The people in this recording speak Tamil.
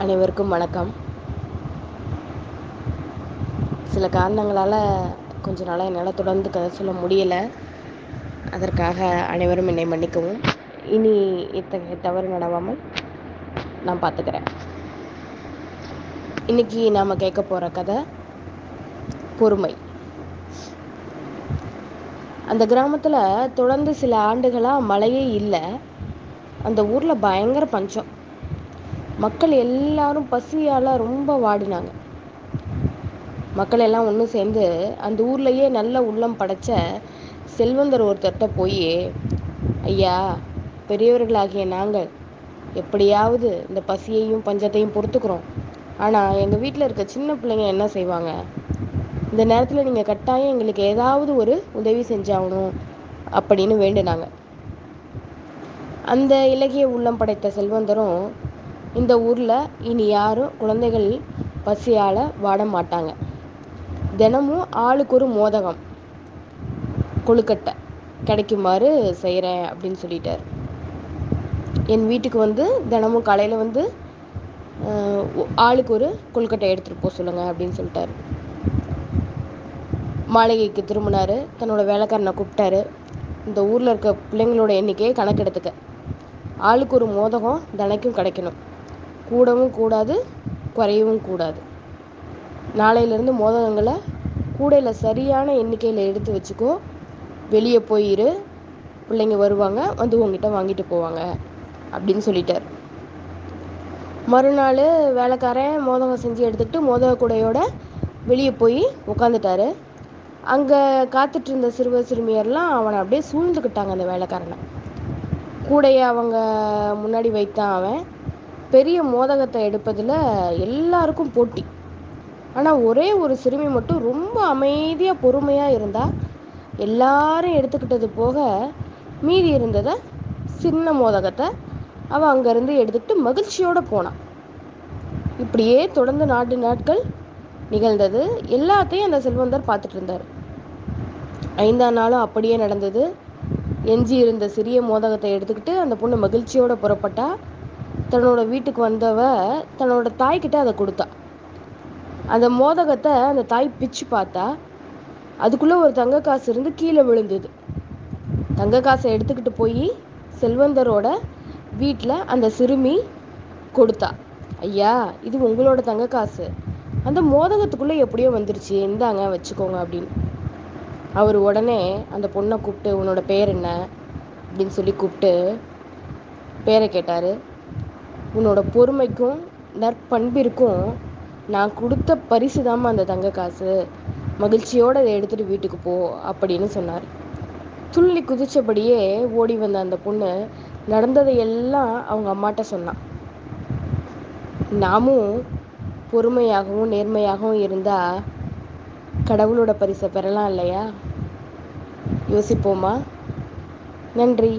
அனைவருக்கும் வணக்கம். சில காரணங்களால் கொஞ்ச நாளாக என்னால் தொடர்ந்து கதை சொல்ல முடியலை. அதற்காக அனைவரும் என்னை மன்னிக்கவும். இனி இத்தகைய தவறு நடவாமல் நான் பார்த்துக்கிறேன். இன்னைக்கு நாம் கேட்க போகிற கதை பொறுமை. அந்த கிராமத்தில் தொடர்ந்து சில ஆண்டுகளாக மழையே இல்லை. அந்த ஊரில் பயங்கர பஞ்சம். மக்கள் எல்லாரும் பசியால் ரொம்ப வாடினாங்க. மக்கள் எல்லாம் ஒன்று சேர்ந்து அந்த ஊர்லேயே நல்ல உள்ளம் படைச்ச செல்வந்தர் ஒருத்தர்கிட்ட போய் ஐயா பெரியவர்களாகிய நாங்கள் எப்படியாவது இந்த பசியையும் பஞ்சத்தையும் பொறுத்துக்கிறோம். ஆனால் எங்கள் வீட்டில் இருக்க சின்ன பிள்ளைங்க என்ன செய்வாங்க? இந்த நேரத்தில் நீங்கள் கட்டாயம் எங்களுக்கு ஏதாவது ஒரு உதவி செஞ்சாகணும் அப்படின்னு வேண்டுனாங்க. அந்த இலகிய உள்ளம் படைத்த செல்வந்தரும் இந்த ஊரில் இனி யாரும் குழந்தைகள் பசியால் வாட மாட்டாங்க. தினமும் ஆளுக்கு ஒரு மோதகம். கொழுக்கட்டை. கிடைக்குமாறு செய்கிறேன் அப்படின்னு சொல்லிட்டார். என் வீட்டுக்கு வந்து தினமும் காலையில் வந்து ஆளுக்கு ஒரு கொழுக்கட்டை எடுத்துகிட்டு போக சொல்லுங்கள் அப்படின்னு சொல்லிட்டாரு. மாளிகைக்கு திரும்பினார். தன்னோட வேலைக்காரனை கூப்பிட்டாரு. இந்த ஊரில் இருக்க பிள்ளைங்களோட எண்ணிக்கையை கணக்கெடுத்துக்க. ஆளுக்கு ஒரு மோதகம் தினைக்கும் கிடைக்கணும். கூடவும் கூடாது குறையவும் கூடாது. நாளையிலேருந்து மோதகங்களை கூடையில் சரியான எண்ணிக்கையில் எடுத்து வச்சுக்கோ. வெளியே போயிரு பிள்ளைங்க வருவாங்க வந்து உங்ககிட்ட வாங்கிட்டு போவாங்க அப்படின்னு சொல்லிட்டார். மறுநாள் வேலைக்காரன் மோதகம் செஞ்சு எடுத்துக்கிட்டு மோதக கூடையோட வெளியே போய் உட்காந்துட்டாரு அங்கே காத்துட்டு இருந்த சிறுவர் சிறுமியர்லாம் அவனை அப்படியே சூழ்ந்துக்கிட்டாங்க அந்த வேலைக்காரனை. கூடையை அவங்க முன்னாடி வைத்தான் அவன். பெரிய மோதகத்தை எடுப்பதில் எல்லாருக்கும் போட்டி. ஆனால் ஒரே ஒரு சிறுமி மட்டும் ரொம்ப அமைதியாக பொறுமையாக இருந்தால் எல்லாரும் எடுத்துக்கிட்டது போக மீதி இருந்ததை சின்ன மோதகத்தை அவள் அங்கேருந்து எடுத்துக்கிட்டு மகிழ்ச்சியோடு போனான் இப்படியே தொடர்ந்து நாட்டு நாட்கள் நிகழ்ந்தது. எல்லாத்தையும் அந்த செல்வந்தர் பார்த்துட்டு இருந்தார். ஐந்தாம் நாளும் அப்படியே நடந்தது. எஞ்சி இருந்த சிறிய மோதகத்தை எடுத்துக்கிட்டு அந்த பொண்ணு மகிழ்ச்சியோடு புறப்பட்டா. தன்னோட வீட்டுக்கு வந்தவ தன்னோட தாய்கிட்ட அதை கொடுத்தா. அந்த மோதகத்தை அந்த தாய் பிச்சு பார்த்தா அதுக்குள்ளே ஒரு தங்க காசு இருந்து கீழே விழுந்தது. தங்க காசை எடுத்துக்கிட்டு போய் செல்வந்தரோட வீட்டில் அந்த சிறுமி கொடுத்தா. ஐயா இது உங்களோட தங்க காசு. அந்த மோதகத்துக்குள்ளே எப்படியோ வந்துருச்சு. இந்தாங்க வச்சுக்கோங்க அப்படின்னு. அவர் உடனே அந்த பொண்ணை கூப்பிட்டு உன்னோட பேர் என்ன? அப்படின்னு சொல்லி கூப்பிட்டு பேரை கேட்டார். உன்னோட பொறுமைக்கும் நற்பண்பிற்கும் நான் கொடுத்த பரிசு தாம்மா அந்த தங்க காசு. மகிழ்ச்சியோடு அதை எடுத்துகிட்டு வீட்டுக்கு போ அப்படின்னு சொன்னார். துள்ளி குதிச்சபடியே ஓடி வந்த அந்த பொண்ணு நடந்ததை எல்லாம் அவங்க அம்மாட்ட சொன்னான். நாமும் பொறுமையாகவும் நேர்மையாகவும் இருந்தால் கடவுளோட பரிசை பெறலாம் இல்லையா? யோசிப்போமா? நன்றி.